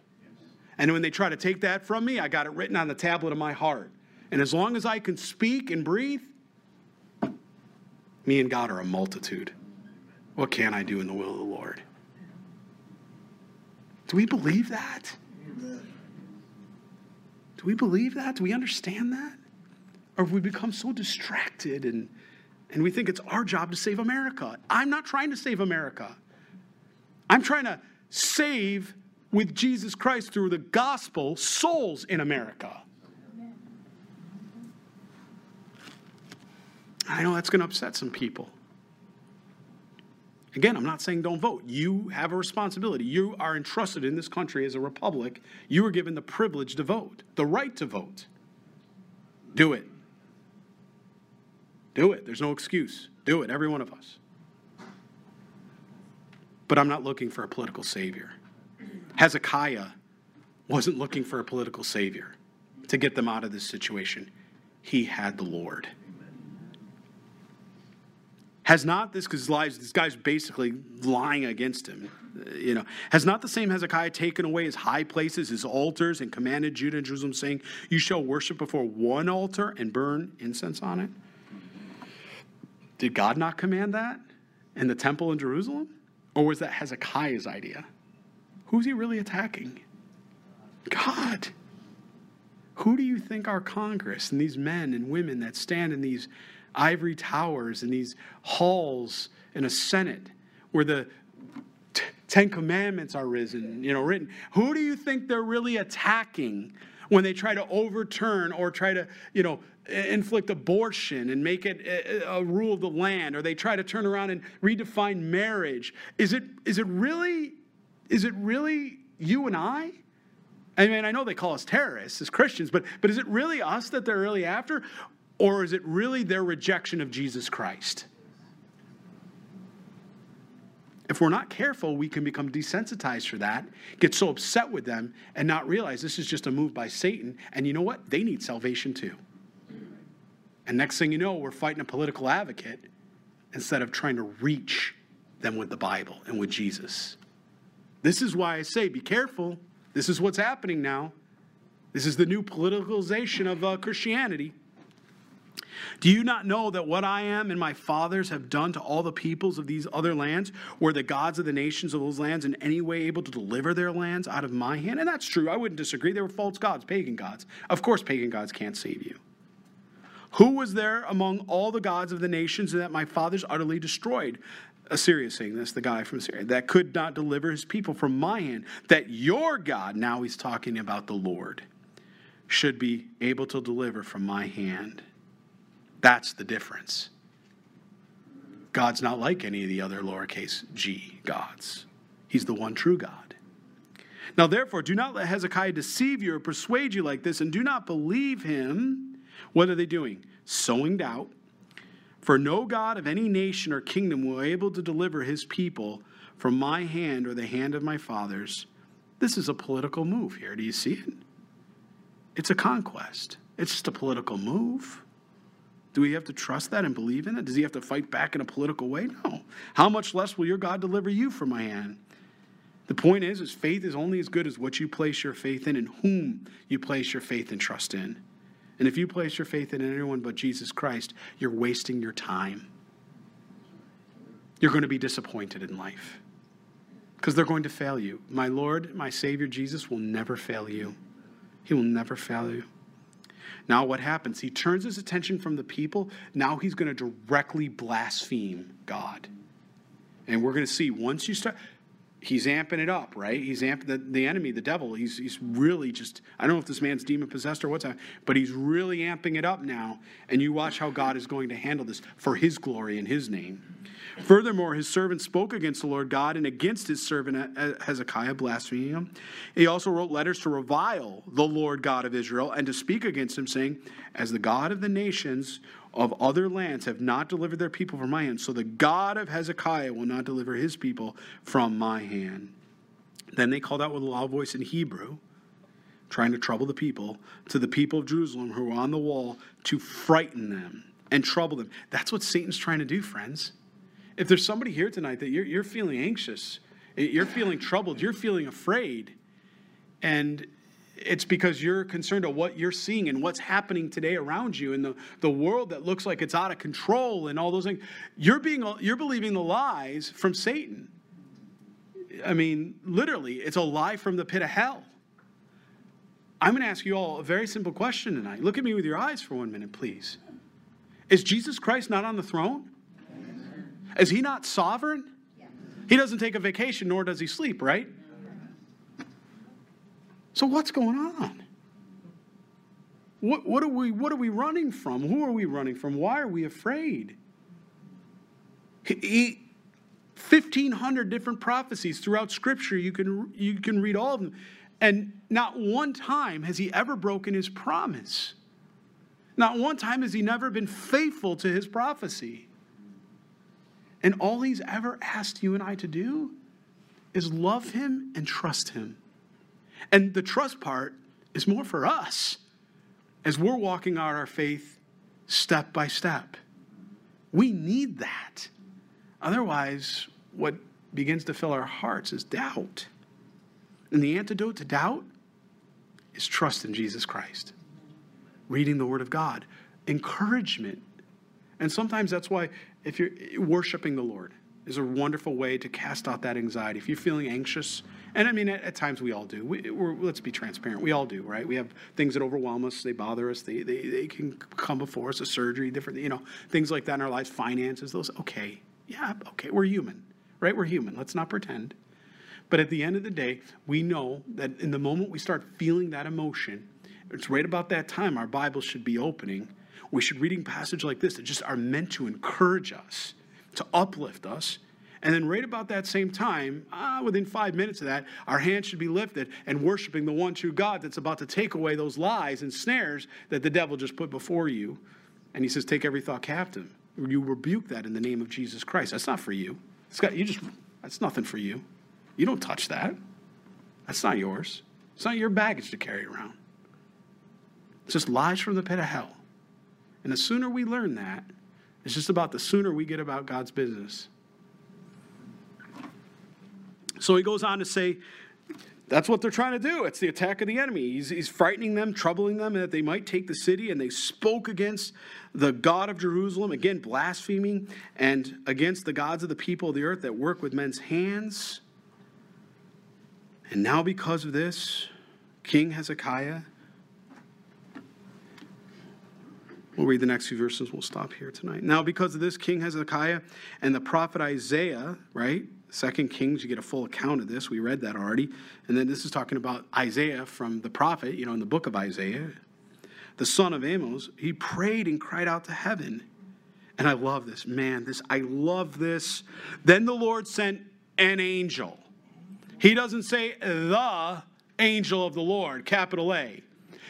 And when they try to take that from me, I got it written on the tablet of my heart. And as long as I can speak and breathe, me and God are a multitude. What can I do in the will of the Lord? Do we believe that? Do we believe that? Do we understand that? Or have we become so distracted and, and we think it's our job to save America? I'm not trying to save America. I'm trying to save with Jesus Christ through the gospel souls in America. I know that's going to upset some people. Again, I'm not saying don't vote. You have a responsibility. You are entrusted in this country as a republic. You are given the privilege to vote, the right to vote. Do it. Do it. There's no excuse. Do it, every one of us. But I'm not looking for a political savior. Hezekiah wasn't looking for a political savior to get them out of this situation, he had the Lord. Has not this, because this guy's basically lying against him, you know, has not the same Hezekiah taken away his high places, his altars, and commanded Judah and Jerusalem, saying, You shall worship before one altar and burn incense on it? Did God not command that in the temple in Jerusalem? Or was that Hezekiah's idea? Who's he really attacking? God. Who do you think our Congress and these men and women that stand in these ivory towers and these halls in a Senate where the t- Ten Commandments are risen, you know, written, who do you think they're really attacking when they try to overturn or try to, you know, inflict abortion and make it a, a rule of the land, or they try to turn around and redefine marriage? Is it is it really is it really you and I? I mean, I know they call us terrorists as Christians, but, but is it really us that they're really after? Or is it really their rejection of Jesus Christ? If we're not careful, we can become desensitized for that, get so upset with them, and not realize this is just a move by Satan. And you know what? They need salvation too. And next thing you know, we're fighting a political advocate instead of trying to reach them with the Bible and with Jesus. This is why I say be careful. This is what's happening now. This is the new politicalization of uh, Christianity. Do you not know that what I am and my fathers have done to all the peoples of these other lands? Were the gods of the nations of those lands in any way able to deliver their lands out of my hand? And that's true. I wouldn't disagree. They were false gods, pagan gods. Of course, pagan gods can't save you. Who was there among all the gods of the nations that my fathers utterly destroyed? Assyria saying this, the guy from Syria, that could not deliver his people from my hand, that your God, now he's talking about the Lord, should be able to deliver from my hand. That's the difference. God's not like any of the other lowercase g gods, he's the one true God. Now, therefore, do not let Hezekiah deceive you or persuade you like this, and do not believe him. What are they doing? Sowing doubt for no God of any nation or kingdom will be able to deliver his people from my hand or the hand of my fathers. This is a political move here. Do you see it? It's a conquest. It's just a political move. Do we have to trust that and believe in it? Does he have to fight back in a political way? No. How much less will your God deliver you from my hand? The point is, is faith is only as good as what you place your faith in and whom you place your faith and trust in. And if you place your faith in anyone but Jesus Christ, you're wasting your time. You're going to be disappointed in life because they're going to fail you. My Lord, my Savior Jesus will never fail you. He will never fail you. Now, what happens? He turns his attention from the people. Now he's going to directly blaspheme God. And we're going to see once you start, he's amping it up, right? He's amping the, the enemy, the devil. He's, he's really just, I don't know if this man's demon possessed or what's that, but he's really amping it up now. And you watch how God is going to handle this for his glory and his name. Furthermore, his servant spoke against the Lord God and against his servant Hezekiah, blaspheming him. He also wrote letters to revile the Lord God of Israel and to speak against him, saying, As the God of the nations of other lands have not delivered their people from my hand, so the God of Hezekiah will not deliver his people from my hand. Then they called out with a loud voice in Hebrew, trying to trouble the people, to the people of Jerusalem who were on the wall to frighten them and trouble them. That's what Satan's trying to do, friends. If there's somebody here tonight that you're, you're feeling anxious, eh, you're feeling troubled, you're feeling afraid, and it's because you're concerned of what you're seeing and what's happening today around you and the, the world that looks like it's out of control and all those things. You're being you're believing the lies from Satan. I mean, literally, it's a lie from the pit of hell. I'm going to ask you all a very simple question tonight. Look at me with your eyes for one minute, please. Is Jesus Christ not on the throne? Is he not sovereign? He doesn't take a vacation, nor does he sleep, right? So what's going on? What, what, are we, what are we running from? Who are we running from? Why are we afraid? He, he, 1,500 different prophecies throughout Scripture. You can, you can read all of them. And not one time has he ever broken his promise. Not one time has he never been faithful to his prophecy. And all he's ever asked you and I to do is love him and trust him. And the trust part is more for us as we're walking out our faith step by step. We need that. Otherwise, what begins to fill our hearts is doubt. And the antidote to doubt is trust in Jesus Christ, reading the Word of God, encouragement. And sometimes that's why, if you're worshiping the Lord, is a wonderful way to cast out that anxiety. If you're feeling anxious, and I mean, at, at times we all do. We, let's be transparent. We all do, right? We have things that overwhelm us, they bother us, they, they, they can come before us, a surgery, different, you know, things like that in our lives, finances, those, okay. Yeah, okay, we're human, right? We're human. Let's not pretend. But at the end of the day, we know that in the moment we start feeling that emotion, it's right about that time our Bible should be opening. We should reading passage like this that just are meant to encourage us, to uplift us. And then, right about that same time, ah, within five minutes of that, our hands should be lifted and worshiping the one true God that's about to take away those lies and snares that the devil just put before you. And he says, Take every thought captive. You rebuke that in the name of Jesus Christ. That's not for you. It's got, you just, that's nothing for you. You don't touch that. That's not yours. It's not your baggage to carry around. It's just lies from the pit of hell. And the sooner we learn that, it's just about the sooner we get about God's business. So he goes on to say, that's what they're trying to do. It's the attack of the enemy. He's, he's frightening them, troubling them, that they might take the city. And they spoke against the God of Jerusalem, again, blaspheming, and against the gods of the people of the earth that work with men's hands. And now, because of this, King Hezekiah, we'll read the next few verses, we'll stop here tonight. Now, because of this, King Hezekiah and the prophet Isaiah, right? Second Kings, you get a full account of this. We read that already. And then this is talking about Isaiah from the prophet, you know, in the book of Isaiah. The son of Amos, he prayed and cried out to heaven. And I love this. Man, this I love this. Then the Lord sent an angel. He doesn't say the angel of the Lord, capital A.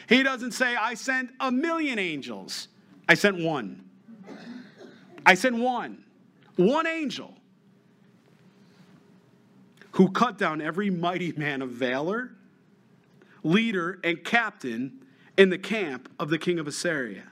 He doesn't say, I sent a million angels. I sent one. I sent one. One angel who cut down every mighty man of valor, leader, and captain in the camp of the king of Assyria.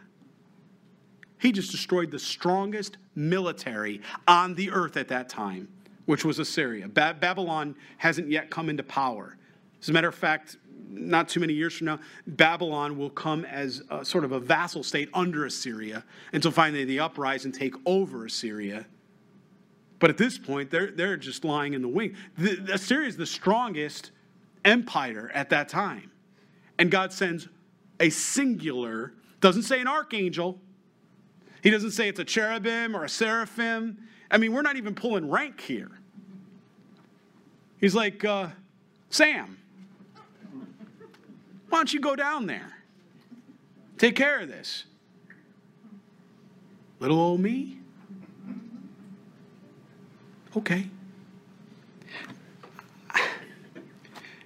He just destroyed the strongest military on the earth at that time which was Assyria. Ba- Babylon hasn't yet come into power. As a matter of fact, not too many years from now, Babylon will come as a, sort of a vassal state under Assyria until finally they uprise and take over Assyria. But at this point, they're, they're just lying in the wing. The, Assyria is the strongest empire at that time. And God sends a singular, doesn't say an archangel, he doesn't say it's a cherubim or a seraphim. I mean, we're not even pulling rank here. He's like, uh, Sam, why don't you go down there? Take care of this. Little old me? Okay.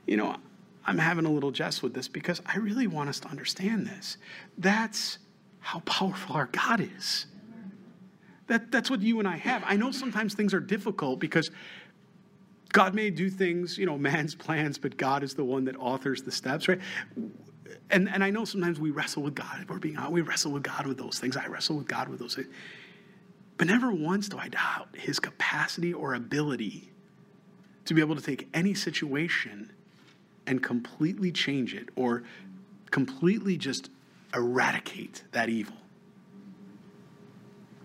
You know, I'm having a little jest with this because I really want us to understand this. That's how powerful our God is. That, that's what you and I have. I know sometimes things are difficult because God may do things, you know, man's plans, but God is the one that authors the steps, right? And, and I know sometimes we wrestle with God. If we're being honest, we wrestle with God with those things. I wrestle with God with those things. But never once do I doubt his capacity or ability to be able to take any situation and completely change it or completely just eradicate that evil.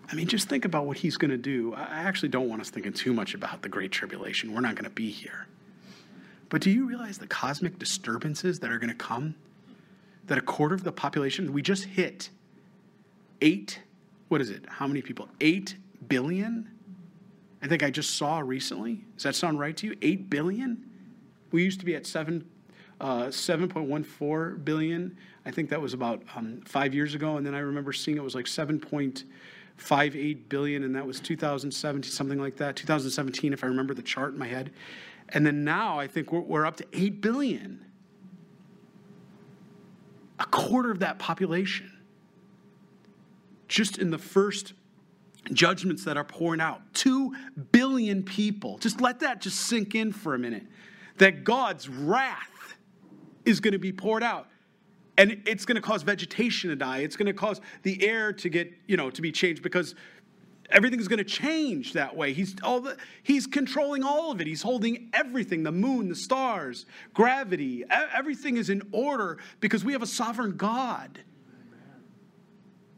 I mean, just think about what he's going to do. I actually don't want us thinking too much about the Great Tribulation. We're not going to be here. But do you realize the cosmic disturbances that are going to come? That a quarter of the population, we just hit eight, what is it? How many people? Eight billion? I think I just saw recently. Does that sound right to you? Eight billion? We used to be at seven, uh, 7.14 billion. I think that was about um, five years ago. And then I remember seeing it was like 7. Five eight billion, and that was 2017, something like that. 2017, if I remember the chart in my head. And then now I think we're, we're up to 8 billion. A quarter of that population. Just in the first judgments that are pouring out. 2 billion people. Just let that just sink in for a minute. That God's wrath is going to be poured out and it's going to cause vegetation to die it's going to cause the air to get you know to be changed because everything's going to change that way. He's all the, he's controlling all of it. He's holding everything, the moon, the stars, gravity. Everything is in order because we have a sovereign God.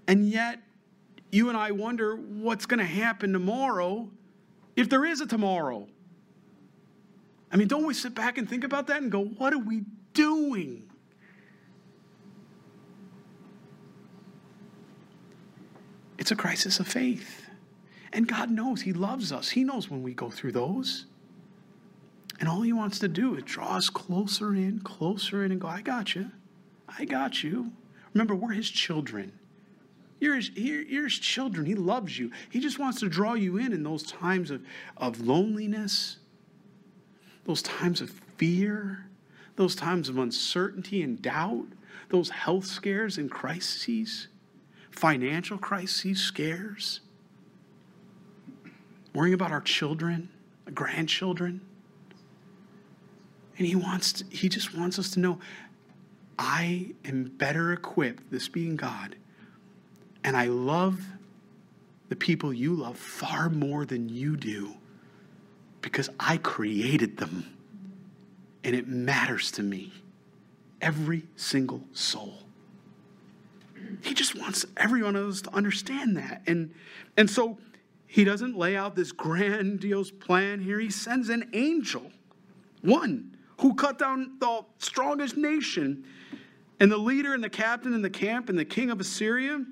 And yet you and I wonder what's going to happen tomorrow if there is a tomorrow. I mean, don't we sit back and think about that and go, what are we doing? It's a crisis of faith. And God knows He loves us. He knows when we go through those. And all He wants to do is draw us closer in, closer in, and go, I got you. I got you. Remember, we're His children. You're his, you're his children. He loves you. He just wants to draw you in in those times of, of loneliness, those times of fear, those times of uncertainty and doubt, those health scares and crises, financial crises, scares worrying about our children, grandchildren. And he wants to, he just wants us to know I am better equipped, this being God, and I love the people you love far more than you do because I created them and it matters to me. Every single soul. He just wants every one of us to understand that. And, and so he doesn't lay out this grandiose plan here. He sends an angel, one who cut down the strongest nation, and the leader and the captain in the camp and the king of Assyria.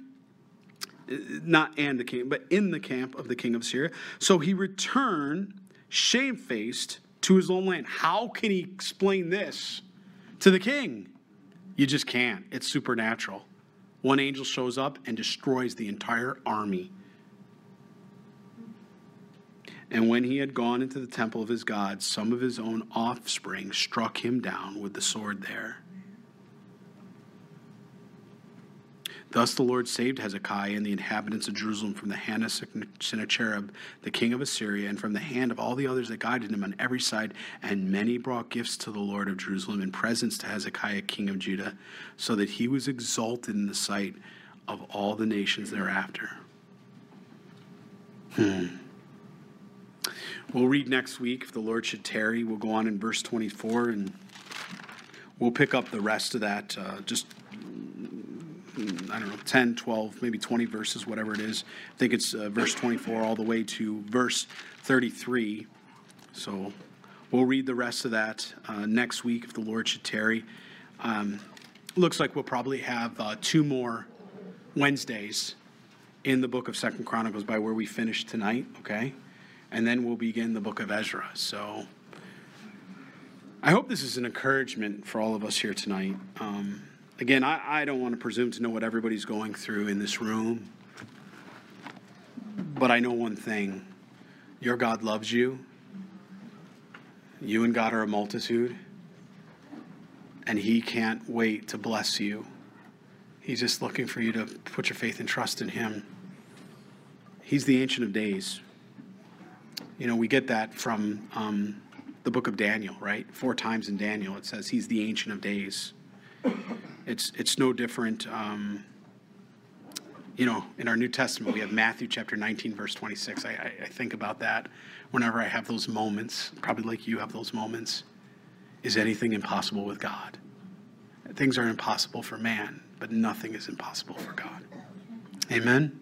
Not and the king, but in the camp of the king of Assyria. So he returned shamefaced to his own land. How can he explain this to the king? You just can't. It's supernatural. One angel shows up and destroys the entire army and when he had gone into the temple of his God, some of his own offspring struck him down with the sword there. Thus the Lord saved Hezekiah and the inhabitants of Jerusalem from the hand of Sennacherib, the king of Assyria, and from the hand of all the others that guided him on every side. And many brought gifts to the Lord of Jerusalem and presents to Hezekiah, king of Judah, so that he was exalted in the sight of all the nations thereafter. Hmm. We'll read next week if the Lord should tarry. We'll go on in verse 24 and we'll pick up the rest of that, uh, just, I don't know, 10, 12, maybe 20 verses, whatever it is. I think it's uh, verse 24 all the way to verse 33. So we'll read the rest of that uh, next week if the Lord should tarry. Um, looks like we'll probably have uh, two more Wednesdays in the book of Second Chronicles by where we finished tonight, okay? and then we'll begin the book of Ezra. So I hope this is an encouragement for all of us here tonight. Um, again, I, I don't want to presume to know what everybody's going through in this room, but I know one thing your God loves you. You and God are a multitude, and He can't wait to bless you. He's just looking for you to put your faith and trust in Him. He's the Ancient of Days. You know, we get that from um, the book of Daniel, right? Four times in Daniel it says he's the Ancient of Days. It's, it's no different. Um, you know, in our New Testament, we have Matthew chapter 19, verse 26. I, I, I think about that whenever I have those moments, probably like you have those moments. Is anything impossible with God? Things are impossible for man, but nothing is impossible for God. Amen.